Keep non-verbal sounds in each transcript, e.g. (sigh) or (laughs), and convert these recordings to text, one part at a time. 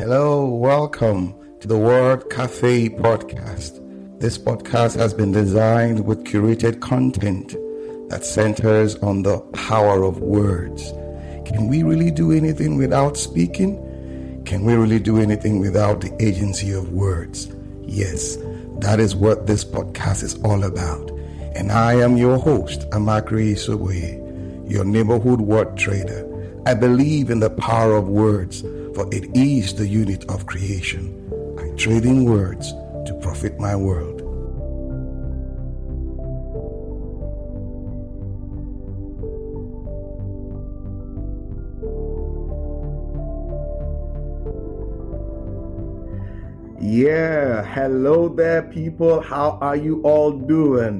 Hello, welcome to the Word Cafe podcast. This podcast has been designed with curated content that centers on the power of words. Can we really do anything without speaking? Can we really do anything without the agency of words? Yes, that is what this podcast is all about. And I am your host, Amakri Soboye, your neighborhood word trader. I believe in the power of words for it is the unit of creation. I trade in words to profit my world. Yeah, hello there, people. How are you all doing?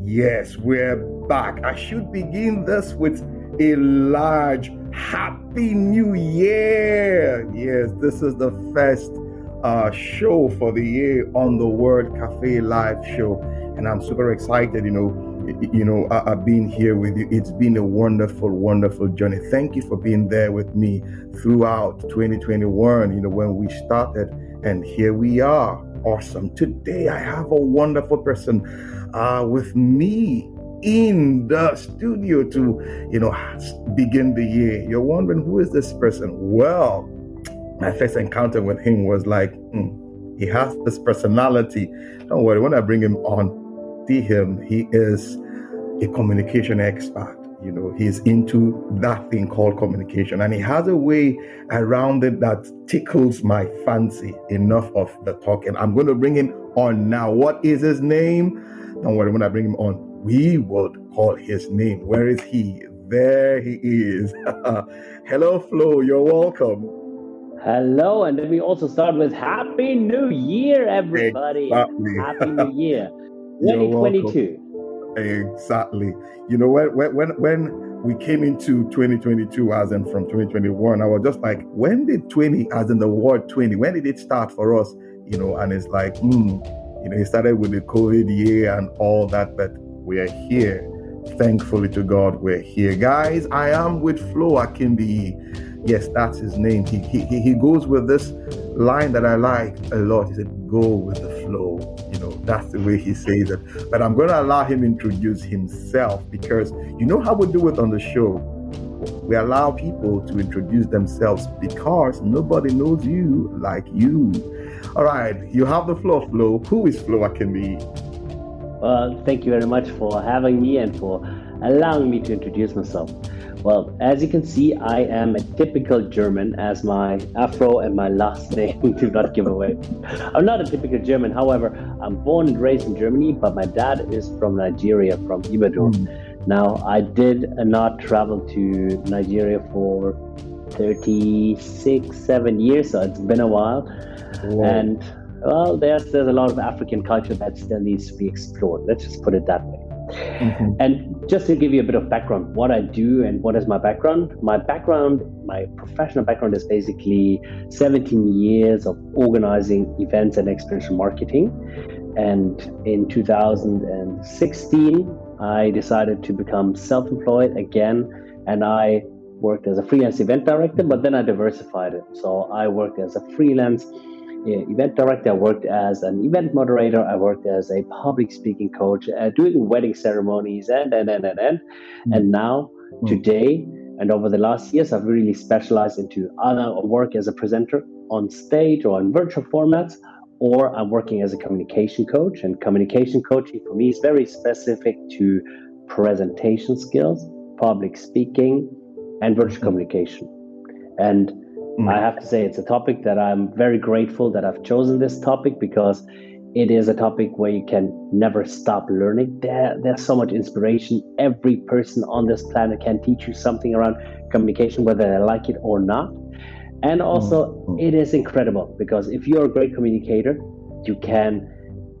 Yes, we're back. I should begin this with a large Happy New Year! Yes, this is the first uh, show for the year on the Word Cafe live show, and I'm super excited. You know, you know, I, I've been here with you. It's been a wonderful, wonderful journey. Thank you for being there with me throughout 2021. You know, when we started, and here we are. Awesome. Today I have a wonderful person uh, with me in the studio to, you know, begin the year. You're wondering who is this person? Well, my first encounter with him was like, mm, he has this personality. Don't worry, when I bring him on, see him, he is a communication expert. You know, he's into that thing called communication, and he has a way around it that tickles my fancy. Enough of the talking. I'm going to bring him on now. What is his name? Don't worry, when I bring him on, we would call his name. Where is he? There he is. (laughs) Hello, Flo. You're welcome. Hello, and then we also start with Happy New Year, everybody. Exactly. Happy New (laughs) Year, 2022. Exactly. You know when when when we came into 2022, as in from 2021, I was just like, when did 20, as in the word 20, when did it start for us? You know, and it's like, hmm, you know, it started with the COVID year and all that, but we are here. Thankfully to God, we're here. Guys, I am with Flo Akinbiyi. Yes, that's his name. He, he, he goes with this line that I like a lot. He said, Go with the flow. You know, that's the way he says it. But I'm going to allow him introduce himself because you know how we do it on the show? We allow people to introduce themselves because nobody knows you like you. All right, you have the floor, Flo. Who is Flo Akinbiyi? Well, thank you very much for having me and for allowing me to introduce myself. Well, as you can see, I am a typical German, as my afro and my last (laughs) name do not give away. I'm not a typical German, however, I'm born and raised in Germany, but my dad is from Nigeria, from Ibadan. Mm. Now, I did not travel to Nigeria for 36, 7 years, so it's been a while. Whoa. And well, there's there's a lot of African culture that still needs to be explored. Let's just put it that way. Mm-hmm. And just to give you a bit of background, what I do and what is my background? My background, my professional background is basically 17 years of organizing events and experiential marketing. And in 2016, I decided to become self employed again. And I worked as a freelance event director, but then I diversified it. So I worked as a freelance event director. I worked as an event moderator. I worked as a public speaking coach, uh, doing wedding ceremonies, and and and and and. Mm. And now mm. today and over the last years, I've really specialized into other work as a presenter on stage or on virtual formats, or I'm working as a communication coach. And communication coaching for me is very specific to presentation skills, public speaking, and virtual mm-hmm. communication. And Mm. I have to say, it's a topic that I'm very grateful that I've chosen this topic because it is a topic where you can never stop learning. There, there's so much inspiration. Every person on this planet can teach you something around communication, whether they like it or not. And also, mm-hmm. it is incredible because if you're a great communicator, you can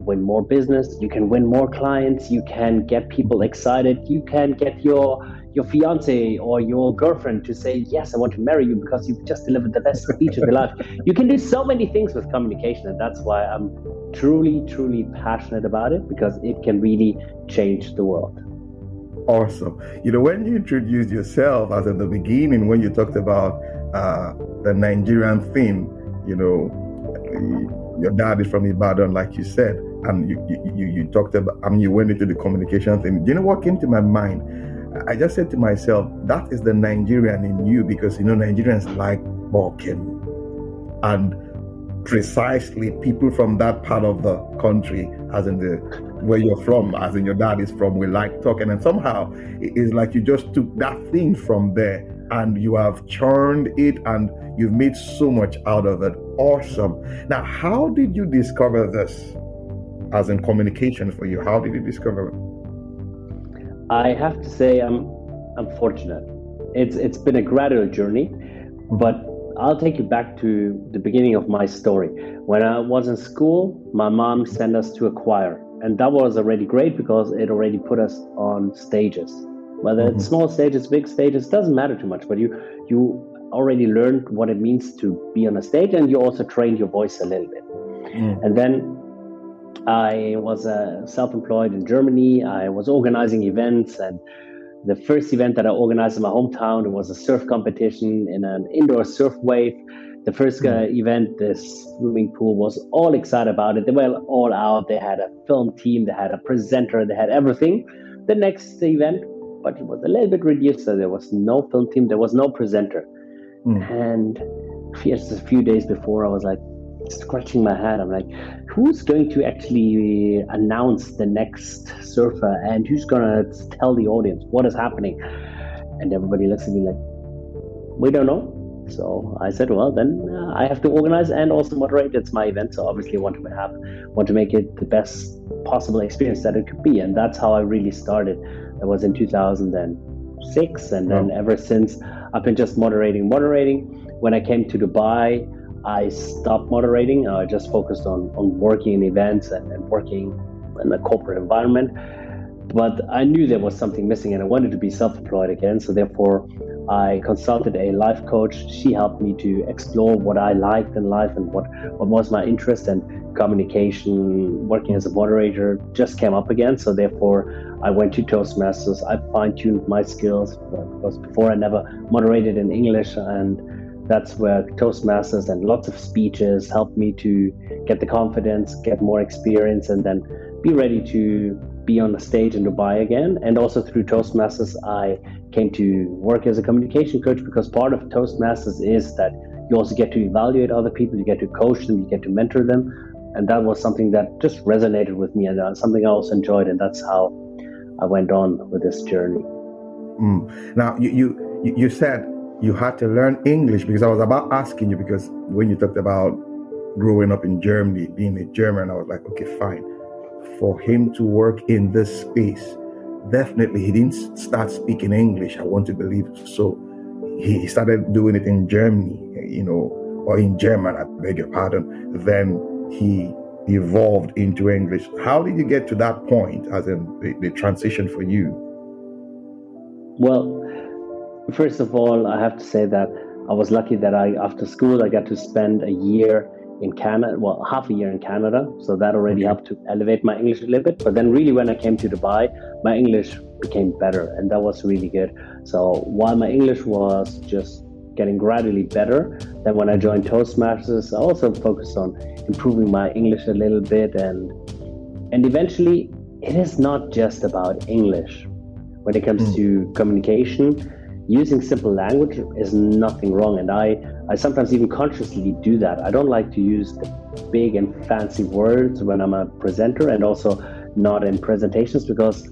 win more business, you can win more clients, you can get people excited, you can get your your fiance or your girlfriend to say, Yes, I want to marry you because you've just delivered the best speech of your life. (laughs) You can do so many things with communication, and that's why I'm truly, truly passionate about it because it can really change the world. Awesome. You know, when you introduced yourself, as in the beginning, when you talked about uh, the Nigerian theme, you know, your dad is from Ibadan, like you said, and you, you, you talked about, I mean, you went into the communication thing. Do you know what came to my mind? I just said to myself, that is the Nigerian in you because, you know, Nigerians like walking. And precisely people from that part of the country, as in the where you're from, as in your dad is from, we like talking. And somehow it's like you just took that thing from there and you have churned it and you've made so much out of it. Awesome. Now, how did you discover this as in communication for you? How did you discover it? I have to say I'm I'm fortunate. It's it's been a gradual journey, but I'll take you back to the beginning of my story. When I was in school, my mom sent us to a choir, and that was already great because it already put us on stages. Whether mm-hmm. it's small stages, big stages, doesn't matter too much. But you you already learned what it means to be on a stage, and you also trained your voice a little bit. Mm. And then I was uh, self-employed in Germany. I was organizing events and the first event that I organized in my hometown was a surf competition in an indoor surf wave. The first uh, hmm. event, the swimming pool was all excited about it. They were all out. They had a film team, they had a presenter, they had everything. The next event, but it was a little bit reduced, so there was no film team, there was no presenter. Mm. And just a few days before, I was like, scratching my head. I'm like, who's going to actually announce the next surfer and who's going to tell the audience what is happening? And everybody looks at me like, we don't know. So I said, well, then uh, I have to organize and also moderate. It's my event, so obviously I want to have want to make it the best possible experience that it could be, and that's how I really started. That was in 2006, and then ever since I've been just moderating, moderating. When I came to Dubai, I stopped moderating. I just focused on, on working in events and, and working in a corporate environment. But I knew there was something missing and I wanted to be self employed again. So, therefore, I consulted a life coach. She helped me to explore what I liked in life and what, what was my interest. And communication, working as a moderator just came up again. So, therefore, I went to Toastmasters. I fine tuned my skills uh, because before I never moderated in English. And that's where Toastmasters and lots of speeches helped me to get the confidence, get more experience, and then be ready to be on the stage in Dubai again. And also through Toastmasters, I came to work as a communication coach because part of Toastmasters is that you also get to evaluate other people, you get to coach them, you get to mentor them. And that was something that just resonated with me and uh, something I also enjoyed. And that's how I went on with this journey. Mm. Now, you, you, you said you had to learn English because I was about asking you because when you talked about growing up in Germany, being a German, I was like, okay, fine. For him to work in this space, definitely he didn't start speaking English. I want to believe so. He started doing it in Germany, you know, or in German, I beg your pardon. Then he evolved into English. How did you get to that point, as in the, the transition for you? Well, First of all, I have to say that I was lucky that I, after school, I got to spend a year in Canada, well, half a year in Canada. So that already helped to elevate my English a little bit. But then, really, when I came to Dubai, my English became better, and that was really good. So while my English was just getting gradually better, then when I joined Toastmasters, I also focused on improving my English a little bit, and and eventually, it is not just about English when it comes mm. to communication using simple language is nothing wrong and i i sometimes even consciously do that i don't like to use the big and fancy words when i'm a presenter and also not in presentations because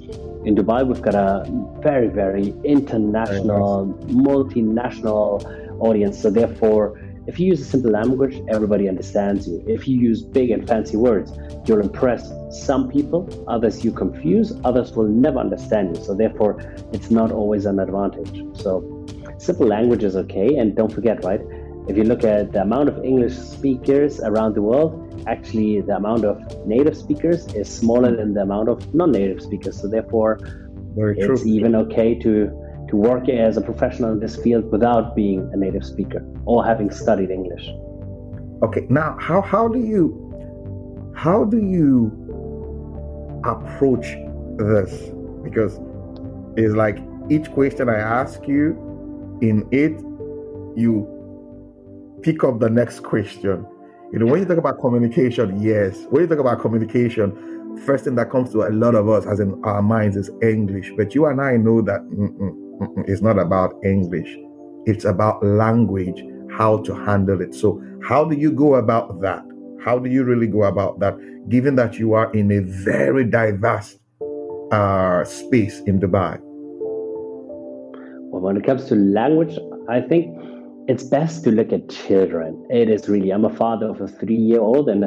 in dubai we've got a very very international very nice. multinational audience so therefore if you use a simple language, everybody understands you. If you use big and fancy words, you'll impress some people, others you confuse, others will never understand you. So, therefore, it's not always an advantage. So, simple language is okay. And don't forget, right? If you look at the amount of English speakers around the world, actually, the amount of native speakers is smaller than the amount of non native speakers. So, therefore, Very it's true. even okay to to work as a professional in this field without being a native speaker or having studied English. Okay, now how how do you how do you approach this? Because it's like each question I ask you, in it you pick up the next question. You know, when you talk about communication, yes. When you talk about communication, first thing that comes to a lot of us, as in our minds, is English. But you and I know that mm-mm, it's not about English. It's about language, how to handle it. So, how do you go about that? How do you really go about that, given that you are in a very diverse uh, space in Dubai? Well, when it comes to language, I think it's best to look at children. It is really. I'm a father of a three-year-old, and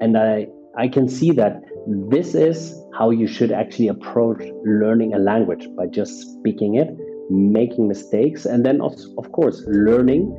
and I I can see that this is how you should actually approach learning a language by just speaking it, making mistakes, and then of, of course learning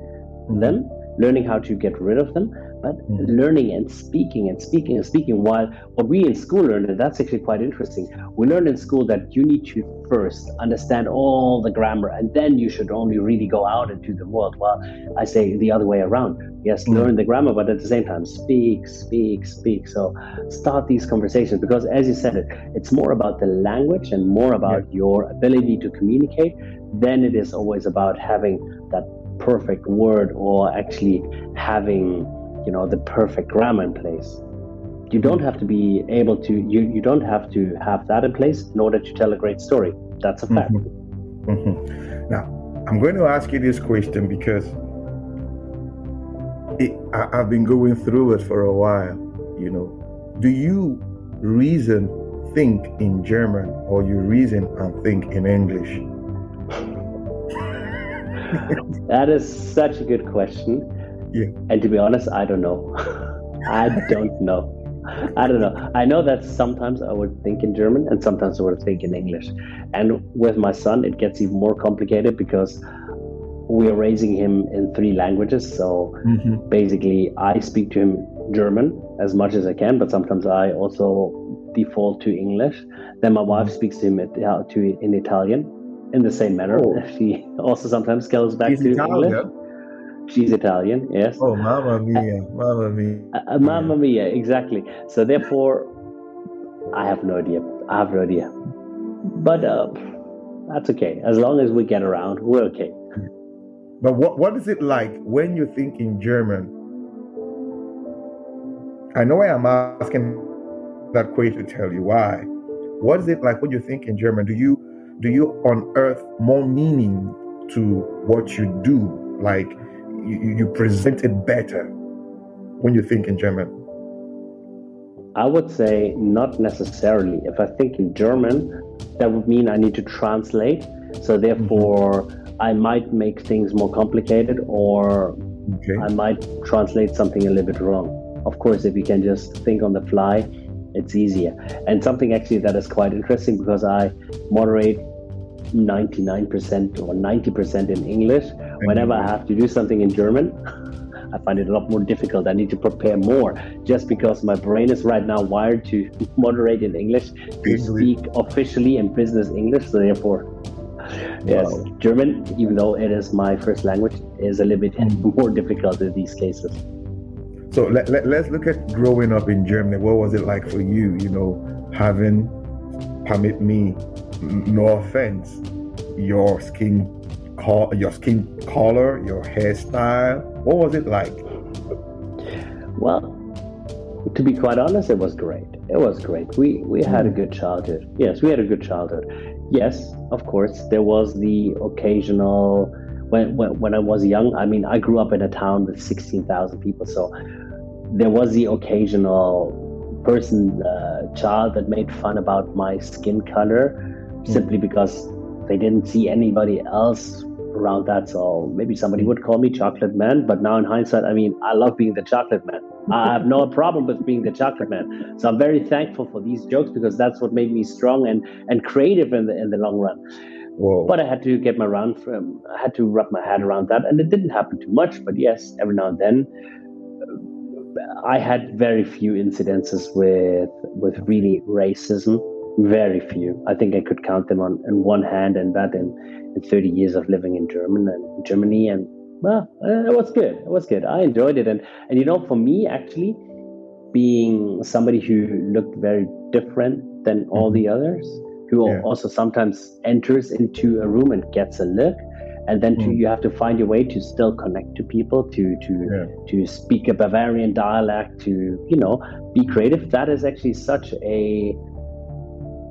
them, learning how to get rid of them, but mm. learning and speaking and speaking and speaking. While what we in school learned, and that's actually quite interesting. We learned in school that you need to first understand all the grammar, and then you should only really go out into the world. Well, I say the other way around. Yes, mm. learn the grammar, but at the same time, speak, speak, speak. So start these conversations because, as you said, it it's more about the language and more about yeah. your ability to communicate than it is always about having that perfect word or actually having you know the perfect grammar in place. You don't have to be able to you you don't have to have that in place in order to tell a great story. That's a fact. Mm-hmm. Mm-hmm. now i'm going to ask you this question because it, I, i've been going through it for a while you know. Do you reason think in german or you reason and think in english (laughs) that is such a good question yeah. And to be honest, I don't know. (laughs) I don't know. I don't know. I know that sometimes I would think in German and sometimes I would think in English. And with my son, it gets even more complicated because we are raising him in three languages. So mm-hmm. basically, I speak to him German as much as I can, but sometimes I also default to English. Then my wife mm-hmm. speaks to him to in Italian in the same manner. Oh. (laughs) She also sometimes goes back He's to Italian. English. She's Italian, yes. Oh, mamma mia, mamma mia. Uh, uh, mamma mia, exactly. So therefore, I have no idea. I have no idea. But uh, that's okay. As long as we get around, we're okay. But what, what is it like when you think in German? I know I am asking that question to tell you why. What is it like when you think in German? Do you do you unearth more meaning to what you do? Like you, you present it better when you think in German? I would say not necessarily. If I think in German, that would mean I need to translate. So therefore, mm-hmm. I might make things more complicated or okay. I might translate something a little bit wrong. Of course, if you can just think on the fly, it's easier. And something actually that is quite interesting because I moderate 99% or 90% in English. Whenever I have to do something in German, (laughs) I find it a lot more difficult. I need to prepare more just because my brain is right now wired to (laughs) moderate in English, to speak officially in business English. So therefore, yes, wow. German, even though it is my first language, is a little bit mm. (laughs) more difficult in these cases. So let, let, let's look at growing up in Germany. What was it like for you, you know, having, permit me, no offense, your skin your skin color, your hairstyle? What was it like? Well, to be quite honest, it was great. It was great. We we had a good childhood. Yes, we had a good childhood. Yes, of course, there was the occasional when when, when I was young. I mean, I grew up in a town with sixteen thousand people, so there was the occasional person, uh, child that made fun about my skin color. Mm. simply because they didn't see anybody else around that. So maybe somebody mm. would call me chocolate man, but now in hindsight, I mean, I love being the chocolate man. I have no (laughs) problem with being the chocolate man. So I'm very thankful for these jokes because that's what made me strong and, and creative in the in the long run. Whoa. But I had to get my round from, I had to wrap my head around that, and it didn't happen too much. But yes, every now and then, I had very few incidences with with really racism very few. I think I could count them on, on one hand, and that in, in 30 years of living in German and Germany. And well, uh, it was good. It was good. I enjoyed it. And and you know, for me, actually, being somebody who looked very different than all the others, who yeah. also sometimes enters into a room and gets a look, and then to, mm. you have to find your way to still connect to people to to yeah. to speak a bavarian dialect to you know be creative that is actually such a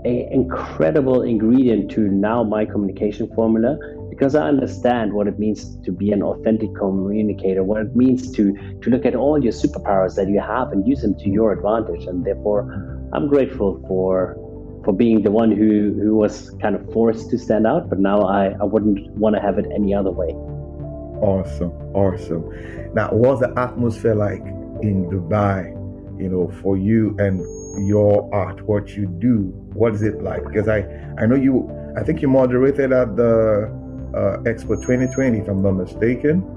a incredible ingredient to now my communication formula because I understand what it means to be an authentic communicator, what it means to to look at all your superpowers that you have and use them to your advantage. And therefore, I'm grateful for for being the one who who was kind of forced to stand out. But now I I wouldn't want to have it any other way. Awesome, awesome. Now, what's the atmosphere like in Dubai? You know, for you and your art, what you do. What is it like? Because I I know you. I think you moderated at the uh, Expo 2020, if I'm not mistaken.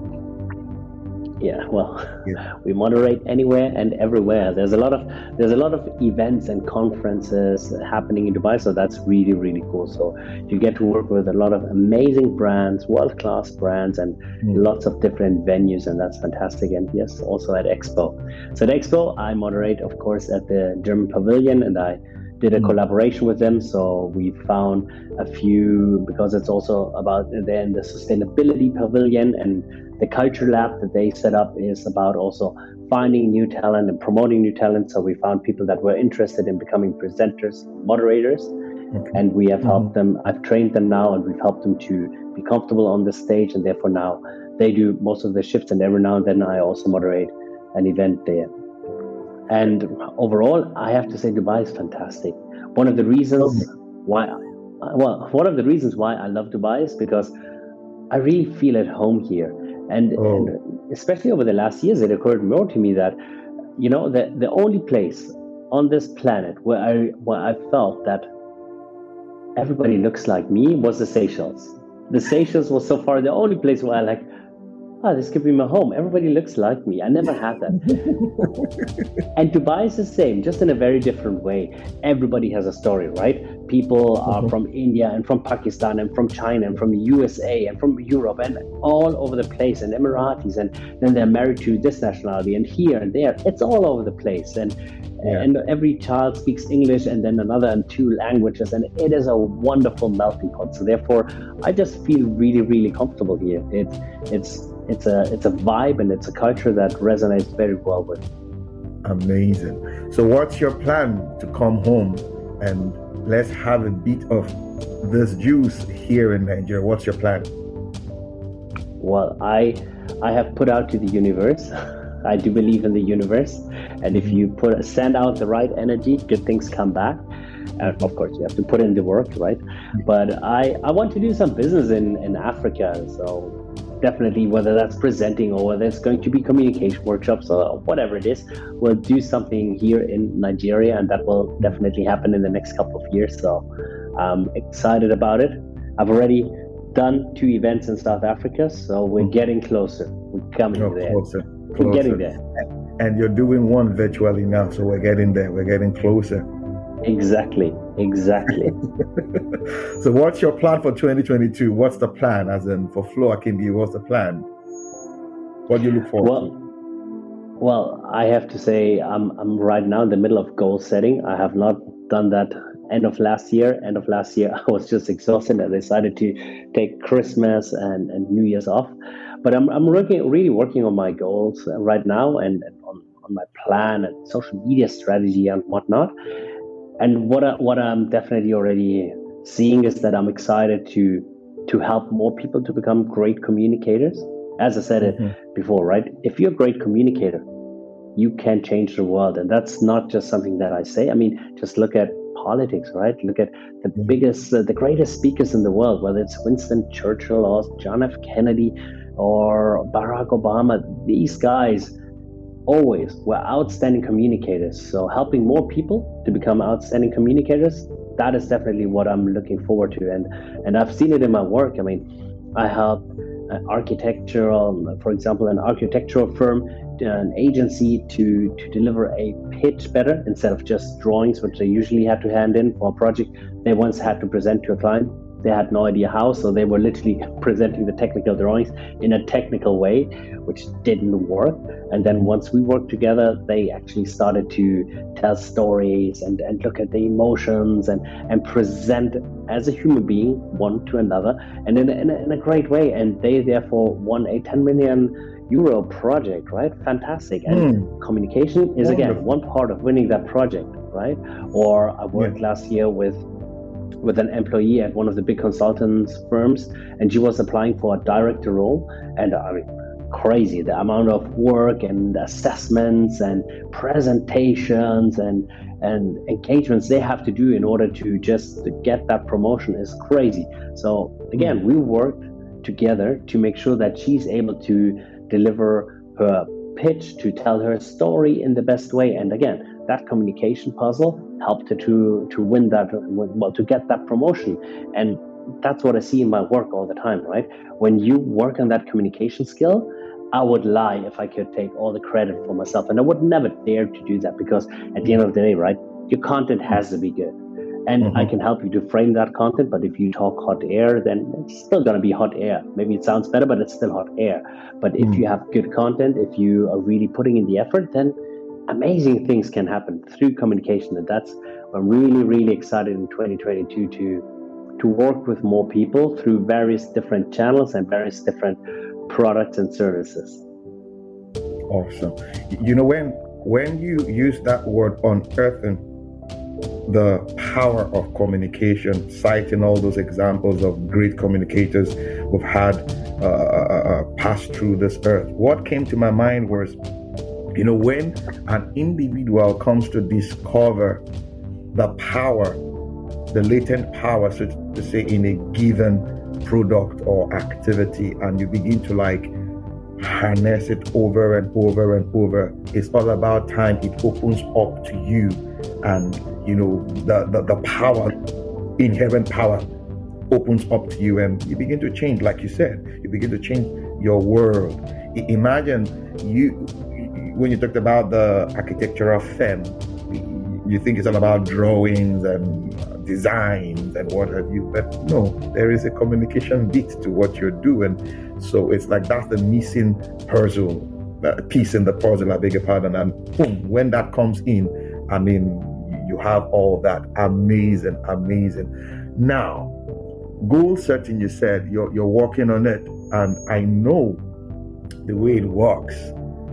Yeah, well, yeah. (laughs) we moderate anywhere and everywhere. There's a lot of there's a lot of events and conferences happening in Dubai, so that's really really cool. So you get to work with a lot of amazing brands, world class brands, and mm. lots of different venues, and that's fantastic. And yes, also at Expo. So at Expo, I moderate, of course, at the German Pavilion, and I did a mm. collaboration with them. So we found a few because it's also about then the sustainability pavilion and the culture lab that they set up is about also finding new talent and promoting new talent. So we found people that were interested in becoming presenters, moderators, okay. and we have mm-hmm. helped them. I've trained them now, and we've helped them to be comfortable on the stage, and therefore now they do most of the shifts. And every now and then I also moderate an event there. And overall, I have to say Dubai is fantastic. One of the reasons why, well, one of the reasons why I love Dubai is because I really feel at home here. And, oh. and especially over the last years, it occurred more to me that, you know, the, the only place on this planet where I, where I felt that everybody looks like me was the Seychelles. The Seychelles was so far the only place where I like, oh, this could be my home. Everybody looks like me. I never had that. (laughs) and Dubai is the same, just in a very different way. Everybody has a story, right? People are mm-hmm. from India and from Pakistan and from China and from USA and from Europe and all over the place and Emiratis and then they're married to this nationality and here and there. It's all over the place. And yeah. and every child speaks English and then another and two languages and it is a wonderful melting pot. So therefore I just feel really, really comfortable here. It's it's it's a it's a vibe and it's a culture that resonates very well with. Amazing. So, what's your plan to come home and let's have a bit of this juice here in Nigeria? What's your plan? Well, I I have put out to the universe. (laughs) I do believe in the universe, and if mm-hmm. you put send out the right energy, good things come back. And of course, you have to put in the work, right? Mm-hmm. But I I want to do some business in in Africa, so definitely whether that's presenting or whether it's going to be communication workshops or whatever it is we'll do something here in nigeria and that will definitely happen in the next couple of years. So i'm excited about it. I've already done two events in south africa so we're mm-hmm. getting closer. We're coming oh, there. closer, closer. we're getting there. And you're doing one virtually now so we're getting there. We're getting closer. Exactly. Exactly. (laughs) so, what's your plan for 2022? What's the plan, as in for Flo Akinbiyi? What's the plan? What do you look forward well, to? Well, I have to say, I'm I'm right now in the middle of goal setting. I have not done that end of last year. End of last year, (laughs) I was just exhausted. I decided to take Christmas and, and New Year's off. But I'm I'm working really working on my goals right now and, and on, on my plan and social media strategy and whatnot and what I, what I'm definitely already seeing is that I'm excited to to help more people to become great communicators. As I said mm-hmm. it before, right? If you're a great communicator, you can change the world, and that's not just something that I say. I mean, just look at politics, right? Look at the mm-hmm. biggest, uh, the greatest speakers in the world, whether it's Winston Churchill or John F. Kennedy or Barack Obama. These guys always were outstanding communicators. So helping more people to become outstanding communicators, that is definitely what I'm looking forward to. And and I've seen it in my work. I mean, I help architectural, for example, an architectural firm, an agency to to deliver a pitch better instead of just drawings, which they usually had to hand in for a project they once had to present to a client. They had no idea how, so they were literally presenting the technical drawings in a technical way, which didn't work. And then once we worked together, they actually started to tell stories and, and look at the emotions and, and present as a human being one to another and in a, in a, in a great way. And they therefore won a 10 million euro project, right? Fantastic. And mm. communication is, Wonderful. again, one part of winning that project, right? Or I worked yeah. last year with with an employee at one of the big consultants firms, and she was applying for a director role. And I mean, crazy the amount of work and assessments and presentations and and engagements they have to do in order to just get that promotion is crazy. So again, we worked together to make sure that she's able to deliver her pitch, to tell her story in the best way. And again, that communication puzzle helped her to to win that well to get that promotion. And that's what i see in my work all the time right? When you work on that communication skill i would lie if i could take all the credit for myself. And i would never dare to do that because at the end of the day right your content has to be good and mm-hmm. i can help you to frame that content but if you talk hot air then it's still going to be hot air. Maybe it sounds better but it's still hot air. But if mm-hmm. you have good content if you are really putting in the effort then amazing things can happen through communication. And that's i'm really really excited in 2022 to to work with more people through various different channels and various different products and services. Awesome. You know when when you use that word unearthing the power of communication citing all those examples of great communicators who've had uh, uh, uh pass through this earth what came to my mind was you know, when an individual comes to discover the power, the latent power, so to say, in a given product or activity, and you begin to like harness it over and over and over, it's all about time. It opens up to you, and you know, the, the, the power, inherent power opens up to you and you begin to change like you said you begin to change your world imagine you when you talked about the architecture of FEM, you think it's all about drawings and designs and what have you. But no, there is a communication bit to what you're doing. So it's like that's the missing puzzle, piece in the puzzle, I beg your pardon. And boom, when that comes in, I mean, have all that amazing, amazing. Now, goal setting, you said you're, you're working on it. And I know the way it works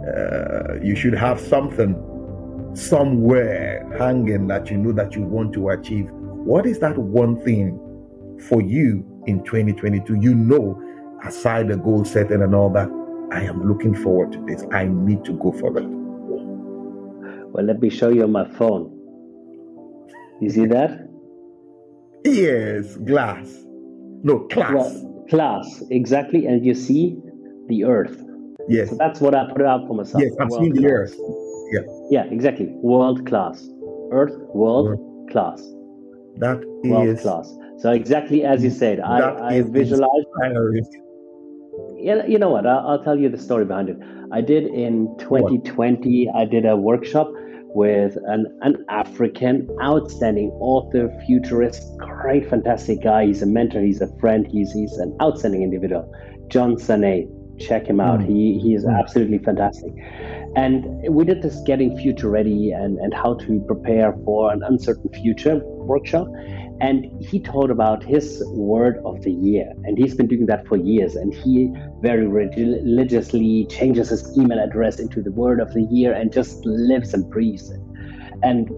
uh, you should have something somewhere hanging that you know that you want to achieve. What is that one thing for you in 2022? You know, aside the goal setting and all that, I am looking forward to this. I need to go for it. Well, let me show you my phone. You see that? Yes, glass. No, class. Well, class, exactly. And you see the earth. Yes. So that's what I put out for myself. Yes, I've seen the Earth. Yeah. Yeah, exactly. World class. Earth, world, world. class. That world is class. So exactly as you said, I, I visualized. Yeah, you know what? I'll, I'll, tell you the story behind it. I did in 2020. What? I did a workshop with an, an African outstanding author, futurist, great, fantastic guy. He's a mentor. He's a friend. He's he's an outstanding individual. John Sanei check him out. Mm. He he is mm. absolutely fantastic. And we did this getting future ready and, and how to prepare for an uncertain future workshop. And he told about his word of the year. And he's been doing that for years. And he very religiously changes his email address into the word of the year and just lives and breathes it. And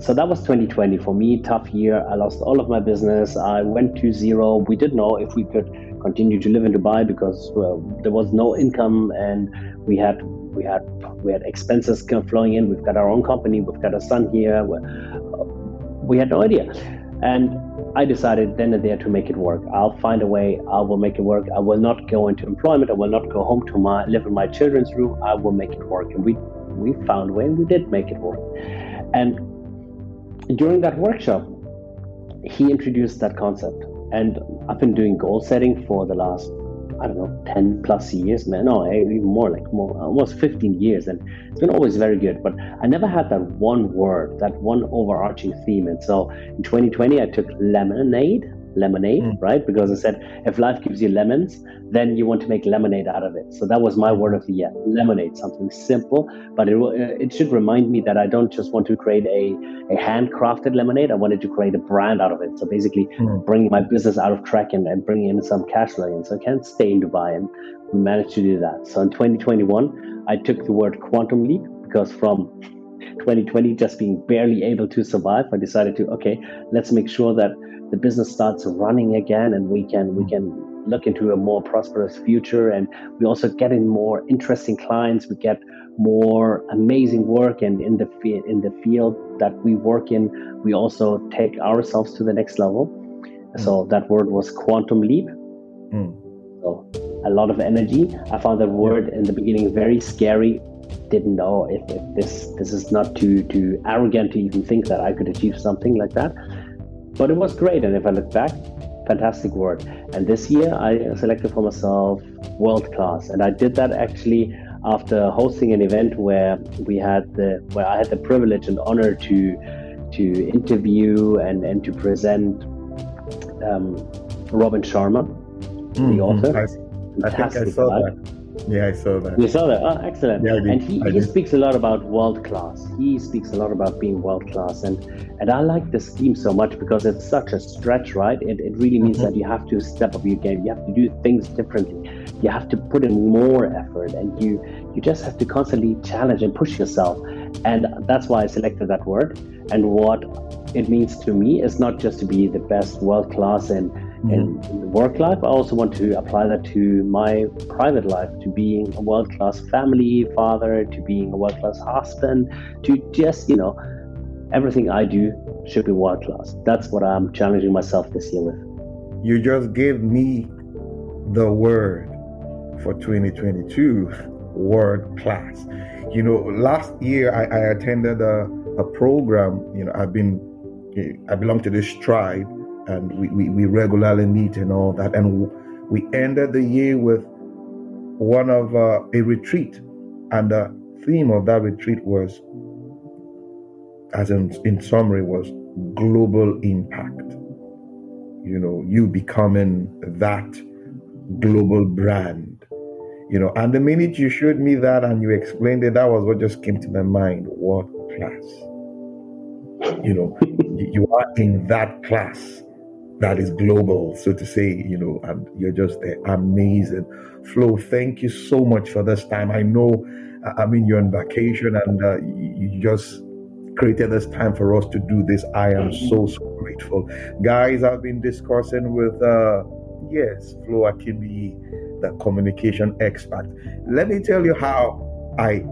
so that was 2020 for me tough year. I lost all of my business. I went to zero. We didn't know if we could continue to live in dubai because well, there was no income and we had we had we had expenses flowing in. We've got our own company. We've got a son here. We had no idea and i decided then and there to make it work. I'll find a way. I will make it work. I will not go into employment. I will not go home to my live in my children's room. I will make it work. And we we found a way and we did make it work. And during that workshop, he introduced that concept. And I've been doing goal setting for the last, I don't know, 10 plus years, man. No, eh, even more, like more, almost 15 years. And it's been always very good. But I never had that one word, that one overarching theme. And so in 2020, I took lemonade lemonade, mm. right? Because I said if life gives you lemons, then you want to make lemonade out of it. So that was my word of the year, lemonade, something simple, but it, it should remind me that I don't just want to create a, a handcrafted lemonade. I wanted to create a brand out of it. So basically mm. bringing my business out of track and, and bringing in some cash flow in. So I can't stay in Dubai and we managed to do that. So in 2021, I took the word quantum leap because from 2020 just being barely able to survive, I decided to, okay, let's make sure that the business starts running again and we can we can look into a more prosperous future. And we also get in more interesting clients. We get more amazing work and in the in the field that we work in. We also take ourselves to the next level. Mm. so that word was quantum leap. Mm. so a lot of energy. I found that word in the beginning very scary. Didn't know if, if this this is not too too arrogant to even think that i could achieve something like that but it was great. And if I look back, fantastic word. And this year I selected for myself world class. And I did that actually after hosting an event where we had the where I had the privilege and honor to to interview and, and to present um, Robin Sharma, mm, the author. I, I think I saw guy. that. Yeah, I saw that. You saw that? Oh, excellent. Yeah, and he, he speaks a lot about world class. He speaks a lot about being world class. And and I like this theme so much because it's such a stretch, right? It, it really means mm-hmm. that you have to step up your game. You have to do things differently. You have to put in more effort and you you just have to constantly challenge and push yourself. And that's why I selected that word. And what it means to me is not just to be the best world class and in mm-hmm. work life. I also want to apply that to my private life, to being a world class family father, to being a world class husband, to just, you know, everything I do should be world class. That's what I'm challenging myself this year with. You just gave me the word for 2022 world class. You know, last year I, I attended a, a program, you know, I've been, I belong to this tribe and we, we, we regularly meet and all that. And we ended the year with one of uh, a retreat, and the theme of that retreat was, as in, in summary, was global impact. You know, you becoming that global brand. You know, and the minute you showed me that and you explained it, that was what just came to my mind. What class? You know, (laughs) you are in that class that is global, so to say, you know, and you're just amazing. Flo, thank you so much for this time. I know, I mean, you're on vacation and uh, you just created this time for us to do this. I am so, so grateful. Guys, I've been discussing with, uh, yes, Flo Akinbiyi, the communication expert. Let me tell you how I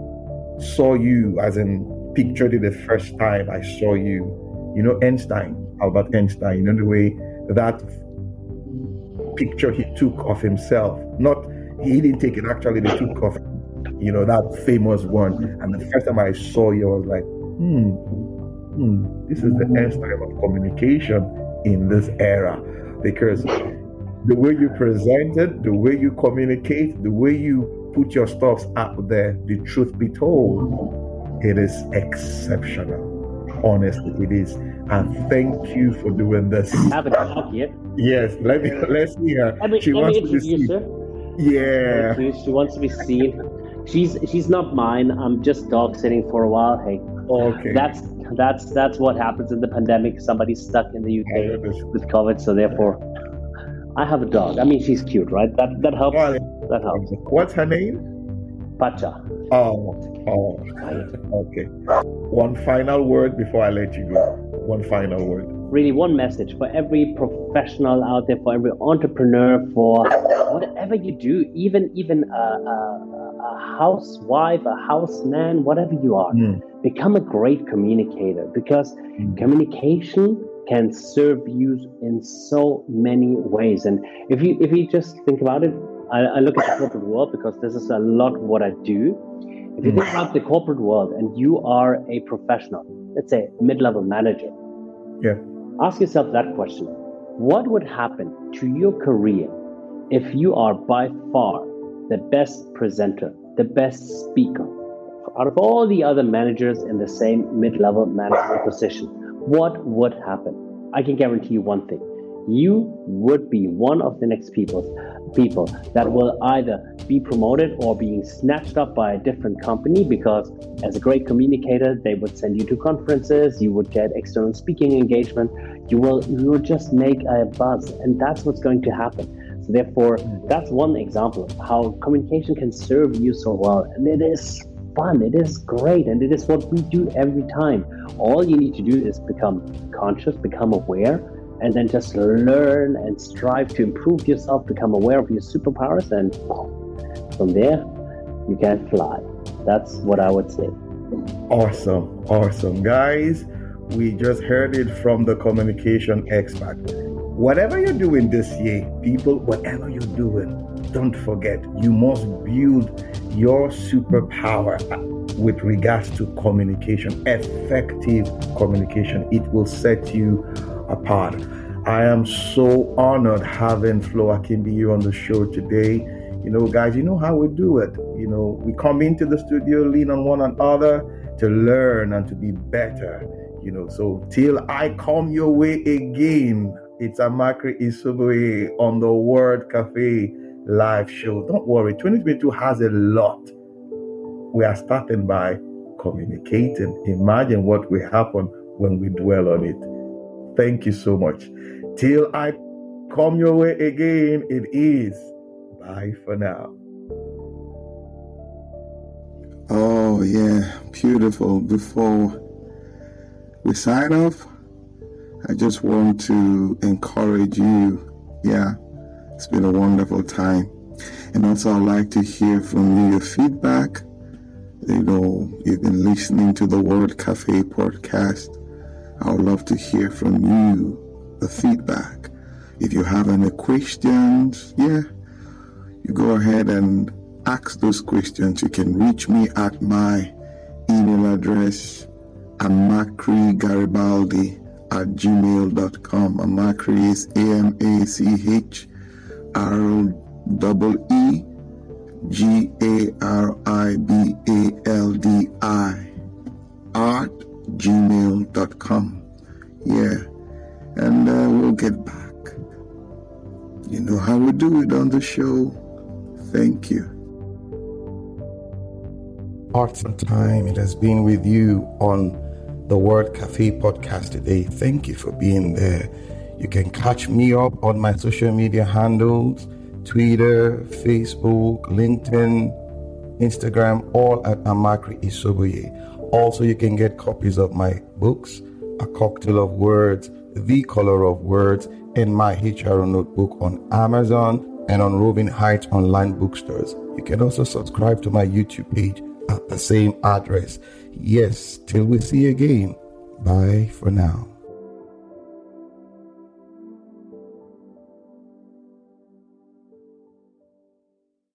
saw you, as in pictured it the first time I saw you. You know, Einstein, Albert Einstein, you know, the way that picture he took of himself. Not he didn't take it. Actually, they took of you know that famous one. And the first time I saw you, I was like, hmm, hmm this is the Einstein of communication in this era, because the way you present it, the way you communicate, the way you put your stuffs out there, the truth be told, it is exceptional. Honestly, it is and thank you for doing this. haven't talked yet. Yes, let me let's see her. Let me, she let wants me to be seen. Her. Yeah. She wants to be seen. She's she's not mine. I'm just dog sitting for a while. Hey. Okay. That's that's that's what happens in the pandemic. Somebody's stuck in the UK with COVID, so therefore, I have a dog. I mean, she's cute, right? That that helps. Well, that helps. What's her name? Pacha. Oh, oh, okay. One final word before I let you go one final word. Really, one message for every professional out there, for every entrepreneur, for whatever you do, even even a, a, a housewife, a houseman, whatever you are, mm. become a great communicator because mm. communication can serve you in so many ways. And if you if you just think about it, I, I look at the corporate world because this is a lot what I do. If you think mm. about the corporate world and you are a professional, let's say mid-level manager, yeah. Ask yourself that question. What would happen to your career if you are by far the best presenter, the best speaker out of all the other managers in the same mid-level management position? What would happen? I can guarantee you one thing. you would be one of the next people people that will either be promoted or being snatched up by a different company because as a great communicator they would send you to conferences you would get external speaking engagement you will you will just make a buzz and that's what's going to happen. So therefore that's one example of how communication can serve you so well and it is fun it is great and it is what we do every time. All you need to do is become conscious become aware and then just learn and strive to improve yourself, become aware of your superpowers, and from there, you can fly. That's what I would say. Awesome, awesome. Guys, we just heard it from the communication expert. Whatever you're doing this year, people, whatever you're doing, don't forget you must build your superpower with regards to communication, effective communication. It will set you apart. I am so honored having Flo Akinbiyi on the show today. You know, guys, you know how we do it. You know, we come into the studio, lean on one another to learn and to be better. You know, so till I come your way again, it's Amachree Isoboye on the Word Cafe live show. Don't worry, 2022 has a lot. We are starting by communicating. Imagine what will happen when we dwell on it. Thank you so much. Till I come your way again, it is bye for now. Oh, yeah, beautiful. Before we sign off, I just want to encourage you. Yeah, it's been a wonderful time. And also, I'd like to hear from you your feedback. You know, you've been listening to the Word Cafe podcast. I would love to hear from you the feedback. If you have any questions, yeah, you go ahead and ask those questions. You can reach me at my email address, amachregaribaldi at gmail.com. Amachree is A M A C H R E G A R I B A L D I at gmail.com. Yeah, and uh, we'll get back. You know how we do it on the show. Thank you. Awesome time it has been with you on the Word Cafe podcast today. Thank you for being there. You can catch me up on my social media handles Twitter, Facebook, LinkedIn, Instagram, all at Amachree Isoboye. Also, you can get copies of my books, A Cocktail of Words, The Color of Words, and my HR notebook on Amazon and on Roving Heights online bookstores. You can also subscribe to my YouTube page at the same address. Yes, till we see you again. Bye for now.